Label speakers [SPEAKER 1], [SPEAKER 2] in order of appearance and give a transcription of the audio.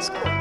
[SPEAKER 1] school.